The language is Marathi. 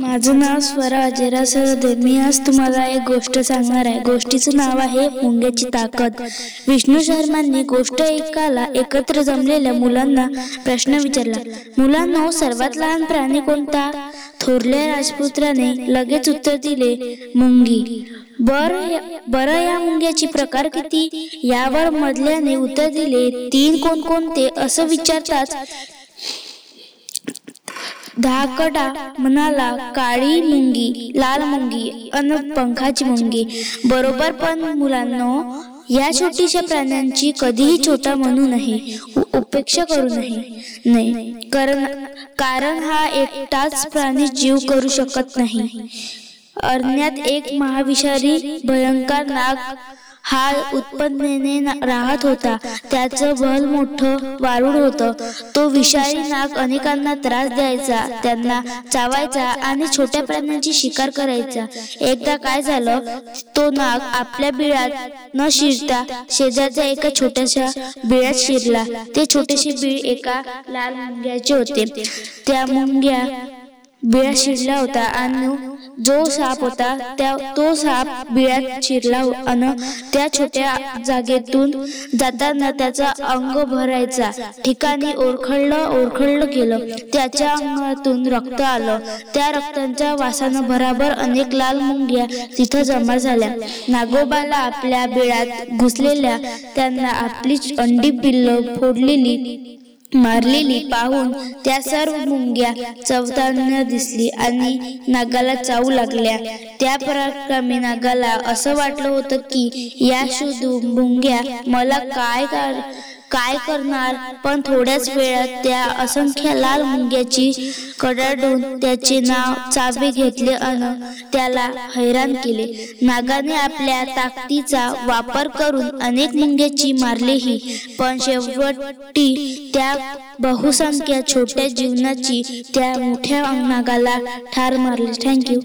माझं नाव स्वरा अजेरा सरदे मी आज तुम्हाला एक गोष्ट सांगणार आहे. गोष्टीचं नाव आहे मुंग्याची ताकद. विष्णू शर्मांनी गोष्ट ऐकायला एकत्र जमलेल्या मुलांना प्रश्न विचारला. मुलांना सर्वात लहान प्राणी कोणता? थोरल्या राजपुत्राने लगेच उत्तर दिले मुंगी. बर बरं या मुंग्याची प्रकार किती? यावर मधल्याने उत्तर दिले तीन कोणकोणते असं विचारताच धाकडा म्हणाला काळी मुंगी लाल मुंगी अन पंखाची मुंगी. बरोबर पण मुलांना या छोटीशा प्राण्यांची कधीही छोटा म्हणू नये उपेक्षा करू नये. नाही कारण कारण हा एकटाच प्राणी जीव करू शकत नाही. अरण्यात एक महाविषारी भयंकर नाग हा उत्पन्नेने राहत होता. त्याचं बल मोठं वारुड होतं. तो विषारी नाग अनेकांना त्रास द्यायचा. त्यांना चावायचा आणि छोट्या प्राण्यांची शिकार करायचा. एकदा काय झालं? तो नाग आपल्या बिळात न शिरता शेजारच्या एका छोट्याशा बिळात शिरला. ते छोटेसे बिळ एका लाल मुंग्याचे होते. त्या मुंग्या बिळा शिरला होता आणि जो साप होता त्या तो साप बिळ्यात शिरला अन त्या छोट्या जागेतून जाताना त्याचा अंग भरायचा. ठिकाणी ओरखडलं ओरखळलं केलं त्याच्या अंगातून रक्त आलं. त्या रक्तांच्या वासानं भराभर अनेक लाल मुंग्या तिथं जमा झाल्या. नागोबाला आपल्या बिळात घुसलेल्या त्यांना आपली अंडी पिल्ल फोडलेली मारलेली पाहून त्या सर्व मुंग्या चवताना दिसली आणि नागाला चावू लागल्या. त्या पराक्रमी नागाला असं वाटलं होतं की या शोधून मुंग्या मला काय काय करणार? पण थोड्याच वेळात त्या असंख्य लाल मुंग्याची कडाडून त्याचे नाव चावे घेतले अन त्याला हैराण केले. नागाने आपल्या ताकदीचा वापर करून अनेक मुंग्याची मारलीही पण शेवटी त्या बहुसंख्य छोट्या जीवनाची त्या मोठ्या नागाला ठार मारले. थँक्यू